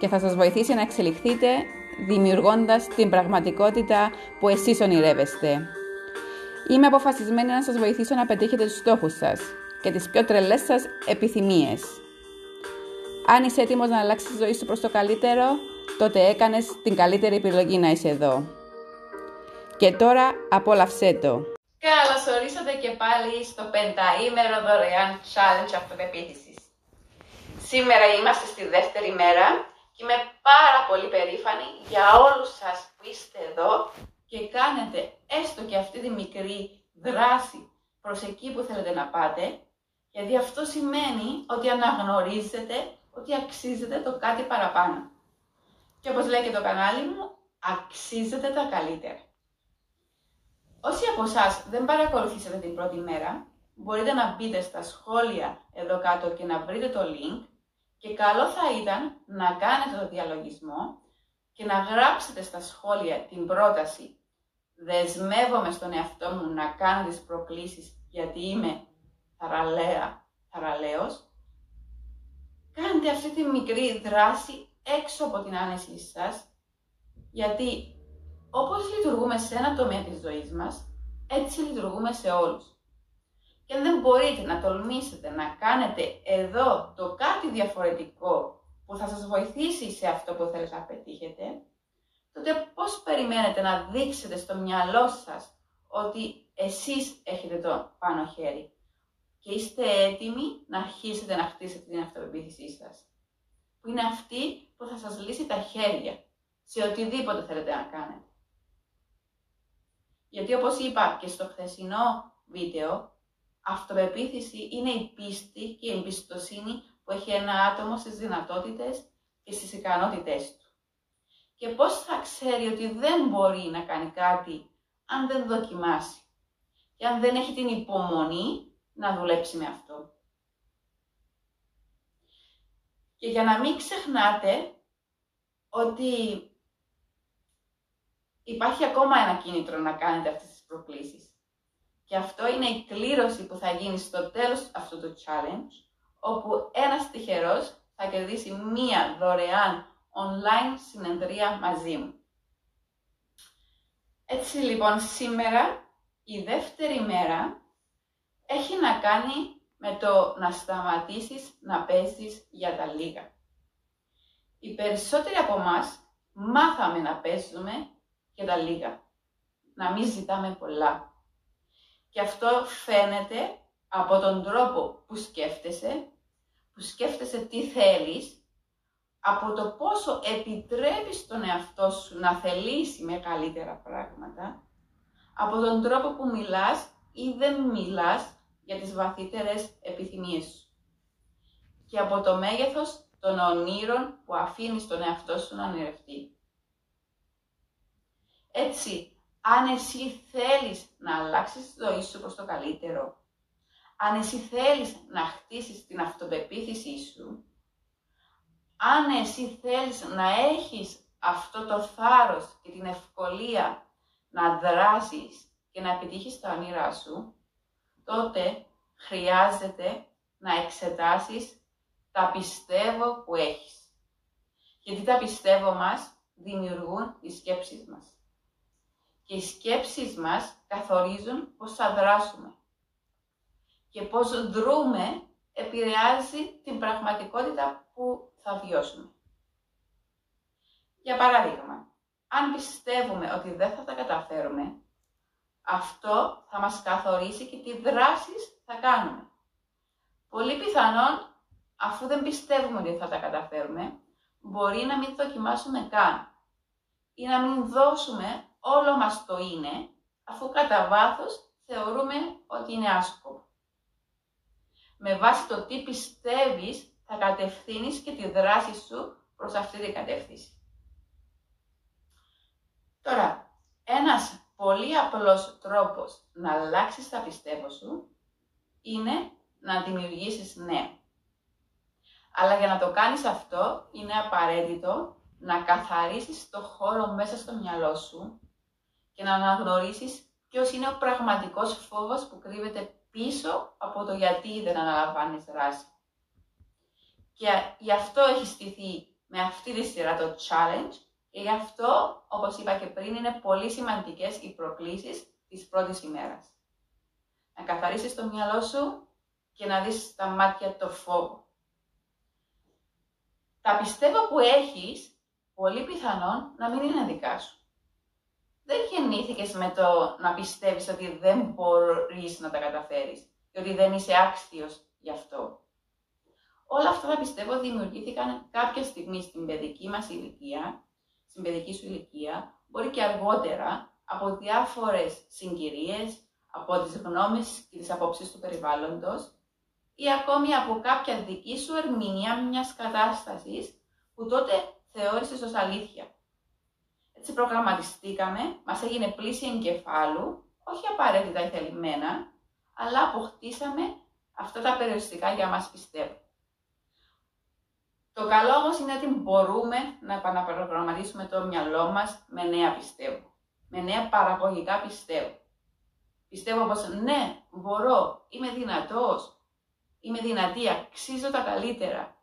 και θα σας βοηθήσει να εξελιχθείτε δημιουργώντας την πραγματικότητα που εσείς ονειρεύεστε. Είμαι αποφασισμένη να σας βοηθήσω να πετύχετε τους στόχους σας και τις πιο τρελές σας επιθυμίες. Αν είσαι έτοιμος να αλλάξεις τη ζωή σου προς το καλύτερο, τότε έκανες την καλύτερη επιλογή να είσαι εδώ. Και τώρα απόλαυσέ το! Καλώς ορίσατε και πάλι στο πενταήμερο δωρεάν challenge αυτοπεποίθησης. Σήμερα είμαστε στη δεύτερη μέρα και είμαι πάρα πολύ περήφανη για όλους σας που είστε εδώ και κάνετε έστω και αυτή τη μικρή δράση προς εκεί που θέλετε να πάτε, γιατί αυτό σημαίνει ότι αναγνωρίζετε ότι αξίζετε το κάτι παραπάνω. Και όπως λέει και το κανάλι μου, αξίζετε τα καλύτερα. Όσοι από εσάς δεν παρακολουθήσατε την πρώτη μέρα, μπορείτε να μπείτε στα σχόλια εδώ κάτω και να βρείτε το link και καλό θα ήταν να κάνετε το διαλογισμό και να γράψετε στα σχόλια την πρόταση «Δεσμεύομαι στον εαυτό μου να κάνω τις προκλήσεις γιατί είμαι θαραλέα, θαραλέος». Κάντε αυτή τη μικρή δράση έξω από την άνεσή σας, γιατί όπως λειτουργούμε σε ένα τομέα της ζωής μας, έτσι λειτουργούμε σε όλους. Και αν δεν μπορείτε να τολμήσετε να κάνετε εδώ το κάτι διαφορετικό που θα σας βοηθήσει σε αυτό που θέλετε να πετύχετε, τότε πώς περιμένετε να δείξετε στο μυαλό σας ότι εσείς έχετε το πάνω χέρι και είστε έτοιμοι να αρχίσετε να χτίσετε την αυτοπεποίθησή σας, που είναι αυτή που θα σας λύσει τα χέρια σε οτιδήποτε θέλετε να κάνετε. Γιατί όπως είπα και στο χθεσινό βίντεο, αυτοπεποίθηση είναι η πίστη και η εμπιστοσύνη που έχει ένα άτομο στις δυνατότητες και στις ικανότητες του. Και πώς θα ξέρει ότι δεν μπορεί να κάνει κάτι αν δεν δοκιμάσει και αν δεν έχει την υπομονή να δουλέψει με αυτό. Και για να μην ξεχνάτε ότι υπάρχει ακόμα ένα κίνητρο να κάνετε αυτές τις προκλήσεις. Και αυτό είναι η κλήρωση που θα γίνει στο τέλος αυτού του challenge, όπου ένας τυχερός θα κερδίσει μία δωρεάν online συνεδρία μαζί μου. Έτσι λοιπόν σήμερα, η δεύτερη μέρα, έχει να κάνει με το να σταματήσεις να παίζεις για τα λίγα. Οι περισσότεροι από εμάς μάθαμε να παίζουμε και τα λίγα. Να μην ζητάμε πολλά. Και αυτό φαίνεται από τον τρόπο που σκέφτεσαι, που σκέφτεσαι τι θέλεις, από το πόσο επιτρέπεις τον εαυτό σου να θελήσει μεγαλύτερα πράγματα, από τον τρόπο που μιλάς ή δεν μιλάς για τις βαθύτερες επιθυμίες σου. Και από το μέγεθος των ονείρων που αφήνεις τον εαυτό σου να ονειρευτεί. Έτσι, αν εσύ θέλεις να αλλάξεις τη ζωή σου προς το καλύτερο, αν εσύ θέλεις να χτίσεις την αυτοπεποίθησή σου, αν εσύ θέλεις να έχεις αυτό το θάρρος και την ευκολία να δράσεις και να επιτύχεις τα όνειρά σου, τότε χρειάζεται να εξετάσεις τα πιστεύω που έχεις. Γιατί τα πιστεύω μας δημιουργούν τις σκέψεις μας και οι σκέψεις μας καθορίζουν πώς θα δράσουμε. Και πώς δρούμε επηρεάζει την πραγματικότητα που θα βιώσουμε. Για παράδειγμα, αν πιστεύουμε ότι δεν θα τα καταφέρουμε, αυτό θα μας καθορίσει και τι δράσεις θα κάνουμε. Πολύ πιθανόν, αφού δεν πιστεύουμε ότι θα τα καταφέρουμε, μπορεί να μην δοκιμάσουμε καν ή να μην δώσουμε όλο μας το είναι, αφού κατά βάθος θεωρούμε ότι είναι άσκοπο. Με βάση το τι πιστεύεις, θα κατευθύνεις και τη δράση σου προς αυτή την κατεύθυνση. Τώρα, ένας πολύ απλός τρόπος να αλλάξεις τα πιστεύω σου είναι να δημιουργήσεις νέα. Αλλά για να το κάνεις αυτό είναι απαραίτητο να καθαρίσεις το χώρο μέσα στο μυαλό σου και να αναγνωρίσεις ποιος είναι ο πραγματικός φόβος που κρύβεται πίσω από το γιατί δεν αναλαμβάνεις δράση. Και γι' αυτό έχει στηθεί με αυτή τη σειρά το challenge και γι' αυτό, όπως είπα και πριν, είναι πολύ σημαντικές οι προκλήσεις της πρώτης ημέρας. Να καθαρίσεις το μυαλό σου και να δεις στα μάτια το φόβο. Τα πιστεύω που έχεις, πολύ πιθανόν να μην είναι δικά σου. Δεν γεννήθηκες με το να πιστεύεις ότι δεν μπορείς να τα καταφέρεις και ότι δεν είσαι άξιος γι' αυτό. Όλα αυτά τα πιστεύω δημιουργήθηκαν κάποια στιγμή στην παιδική μας ηλικία, στην παιδική σου ηλικία, μπορεί και αργότερα, από διάφορες συγκυρίες, από τις γνώμες και τις απόψεις του περιβάλλοντος ή ακόμη από κάποια δική σου ερμηνεία μιας κατάστασης που τότε θεώρησες ως αλήθεια. Έτσι προγραμματιστήκαμε, μας έγινε πλήση εγκεφάλου, όχι απαραίτητα ηθελημένα, αλλά αποκτήσαμε αυτά τα περιοριστικά για μας πιστεύω. Το καλό όμως είναι ότι μπορούμε να επαναπρογραμματίσουμε το μυαλό μας με νέα πιστεύω, με νέα παραγωγικά πιστεύω. Πιστεύω πως ναι, μπορώ, είμαι δυνατός, είμαι δυνατή, αξίζω τα καλύτερα.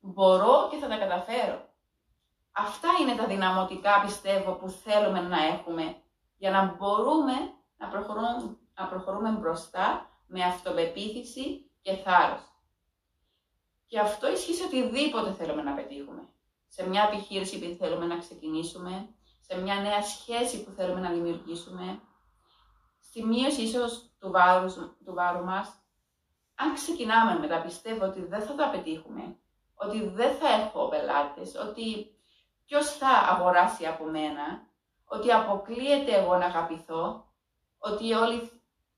Μπορώ και θα τα καταφέρω. Αυτά είναι τα δυναμωτικά, πιστεύω, που θέλουμε να έχουμε για να μπορούμε να προχωρούμε, να προχωρούμε μπροστά με αυτοπεποίθηση και θάρρος. Και αυτό ισχύει σε οτιδήποτε θέλουμε να πετύχουμε. Σε μια επιχείρηση που θέλουμε να ξεκινήσουμε, σε μια νέα σχέση που θέλουμε να δημιουργήσουμε, στη μείωση ίσως του βάρους, του βάρου μας, αν ξεκινάμε μετά πιστεύω ότι δεν θα τα πετύχουμε, ότι δεν θα έχω πελάτες, ότι ποιος θα αγοράσει από μένα, ότι αποκλείεται εγώ να αγαπηθώ, ότι όλοι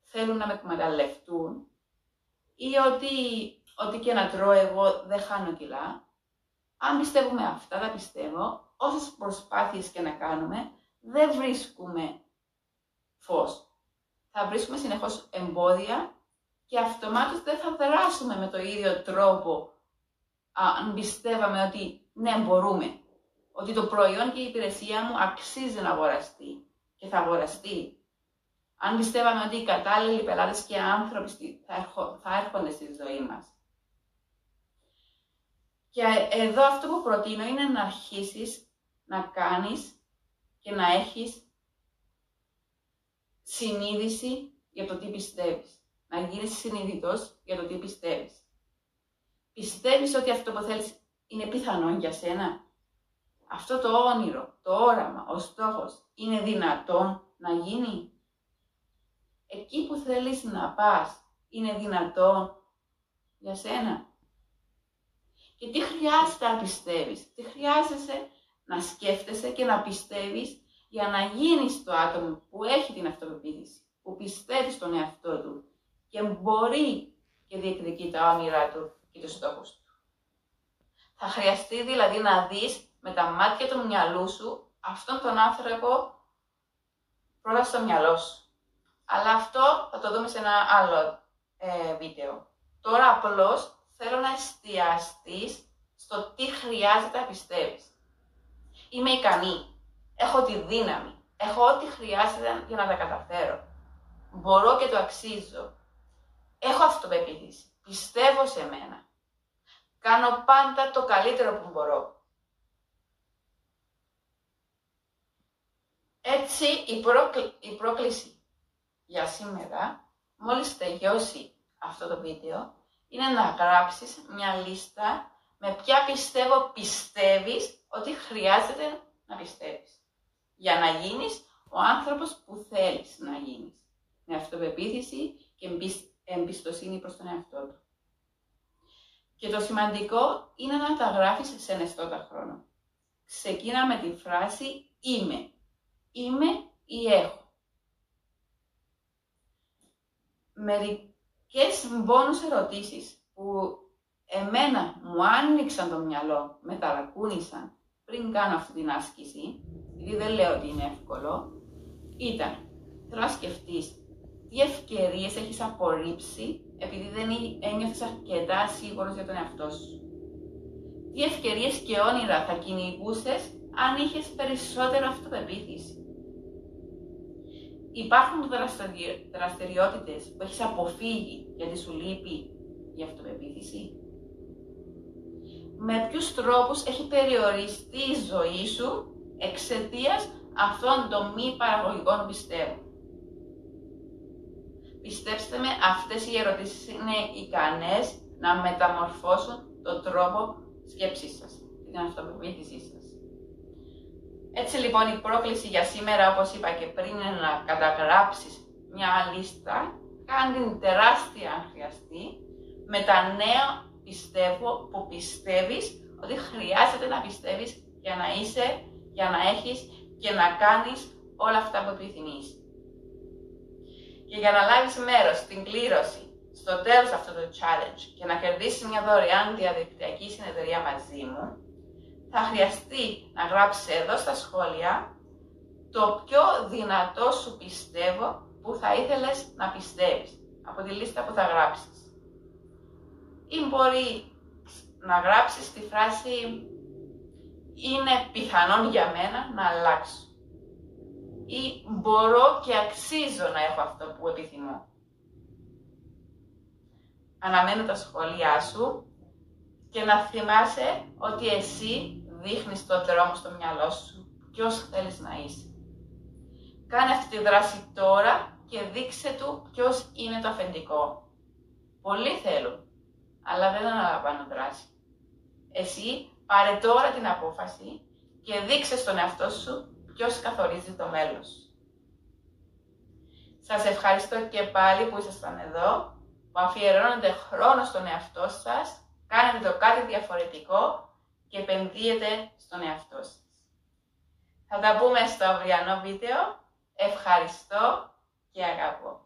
θέλουν να με εκμεταλλευτούν ή ότι ότι και να τρώω εγώ δεν χάνω κιλά. Αν πιστεύουμε αυτά, τα πιστεύω, όσες προσπάθειες και να κάνουμε, δεν βρίσκουμε φως. Θα βρίσκουμε συνεχώς εμπόδια και αυτομάτως δεν θα δράσουμε με το ίδιο τρόπο αν πιστεύαμε ότι ναι μπορούμε. Ότι το προϊόν και η υπηρεσία μου αξίζει να αγοραστεί και θα αγοραστεί. Αν πιστεύαμε ότι οι κατάλληλοι πελάτες και άνθρωποι θα έρχονται στη ζωή μας. Και εδώ αυτό που προτείνω είναι να αρχίσεις να κάνεις και να έχεις συνείδηση για το τι πιστεύεις. Να γίνεις συνειδητός για το τι πιστεύεις. Πιστεύεις ότι αυτό που θέλεις είναι πιθανό για σένα; Αυτό το όνειρο, το όραμα, ο στόχος είναι δυνατόν να γίνει; Εκεί που θέλεις να πας είναι δυνατόν για σένα; Και τι χρειάζεται να πιστεύεις, τι χρειάζεσαι να σκέφτεσαι και να πιστεύεις για να γίνεις το άτομο που έχει την αυτοπεποίθηση, που πιστεύει στον εαυτό του και μπορεί και διεκδικεί τα όνειρά του και τους στόχους του; Θα χρειαστεί δηλαδή να δεις με τα μάτια του μυαλού σου αυτόν τον άνθρωπο πρώτα στο μυαλό σου. Αλλά αυτό θα το δούμε σε ένα άλλο ε, βίντεο. Τώρα απλώς θέλω να εστιαστείς στο τι χρειάζεται να πιστεύεις. Είμαι ικανή. Έχω τη δύναμη. Έχω ό,τι χρειάζεται για να τα καταφέρω. Μπορώ και το αξίζω. Έχω αυτοπεποίθηση. Πιστεύω σε μένα. Κάνω πάντα το καλύτερο που μπορώ. Έτσι, η, η πρόκληση για σήμερα, μόλις τελειώσει αυτό το βίντεο, είναι να γράψεις μια λίστα με ποια πιστεύω πιστεύεις ότι χρειάζεται να πιστεύεις. Για να γίνεις ο άνθρωπος που θέλεις να γίνεις. Με αυτοπεποίθηση και εμπιστοσύνη προς τον εαυτό του. Και το σημαντικό είναι να τα γράφεις σε ενεστώτα χρόνο. Ξεκίνα με τη φράση είμαι. Είμαι ή έχω. Μερικές μπόνους ερωτήσεις που εμένα μου άνοιξαν το μυαλό, με ταρακούνησαν πριν κάνω αυτή την άσκηση, γιατί δεν λέω ότι είναι εύκολο, ήταν, θέλω να σκεφτείς τι ευκαιρίες έχεις απορρίψει επειδή δεν ένιωθες αρκετά σίγουρος για τον εαυτό σου. Τι ευκαιρίες και όνειρα θα κυνηγούσες αν είχες περισσότερο αυτοπεποίθηση. Υπάρχουν δραστηριότητες που έχεις αποφύγει γιατί σου λείπει η αυτοπεποίθηση; Με ποιους τρόπους έχει περιοριστεί η ζωή σου εξαιτίας αυτών των μη παραγωγικών πιστεύων; Πιστέψτε με, αυτές οι ερωτήσεις είναι ικανές να μεταμορφώσουν τον τρόπο σκέψης σας και την αυτοπεποίθησή σας. Έτσι λοιπόν η πρόκληση για σήμερα, όπως είπα και πριν, είναι να καταγράψεις μια λίστα, κάνει την τεράστια αν χρειαστεί, με τα νέα πιστεύω που πιστεύεις ότι χρειάζεται να πιστεύεις για να είσαι, για να έχεις και να κάνεις όλα αυτά που επιθυμείς. Και για να λάβεις μέρος στην κλήρωση στο τέλος αυτού του challenge και να κερδίσεις μια δωρεάν διαδικτυακή συνεδρία μαζί μου, θα χρειαστεί να γράψεις εδώ στα σχόλια το πιο δυνατό σου πιστεύω που θα ήθελες να πιστεύεις από τη λίστα που θα γράψεις. Ή μπορεί να γράψεις τη φράση «Είναι πιθανόν για μένα να αλλάξω» ή «Μπορώ και αξίζω να έχω αυτό που επιθυμώ». Αναμένω τα σχόλιά σου και να θυμάσαι ότι εσύ δείχνεις το δρόμο στο μυαλό σου, ποιος θέλεις να είσαι. Κάνε αυτή τη δράση τώρα και δείξε του ποιος είναι το αφεντικό. Πολλοί θέλουν, αλλά δεν αναλαμβάνουν δράση. Εσύ πάρε τώρα την απόφαση και δείξε στον εαυτό σου ποιος καθορίζει το μέλλον σου. Σας ευχαριστώ και πάλι που ήσασταν εδώ, που αφιερώνετε χρόνο στον εαυτό σας, κάνετε το κάτι διαφορετικό και επενδύετε στον εαυτό σας. Θα τα πούμε στο αυριανό βίντεο. Ευχαριστώ και αγαπώ.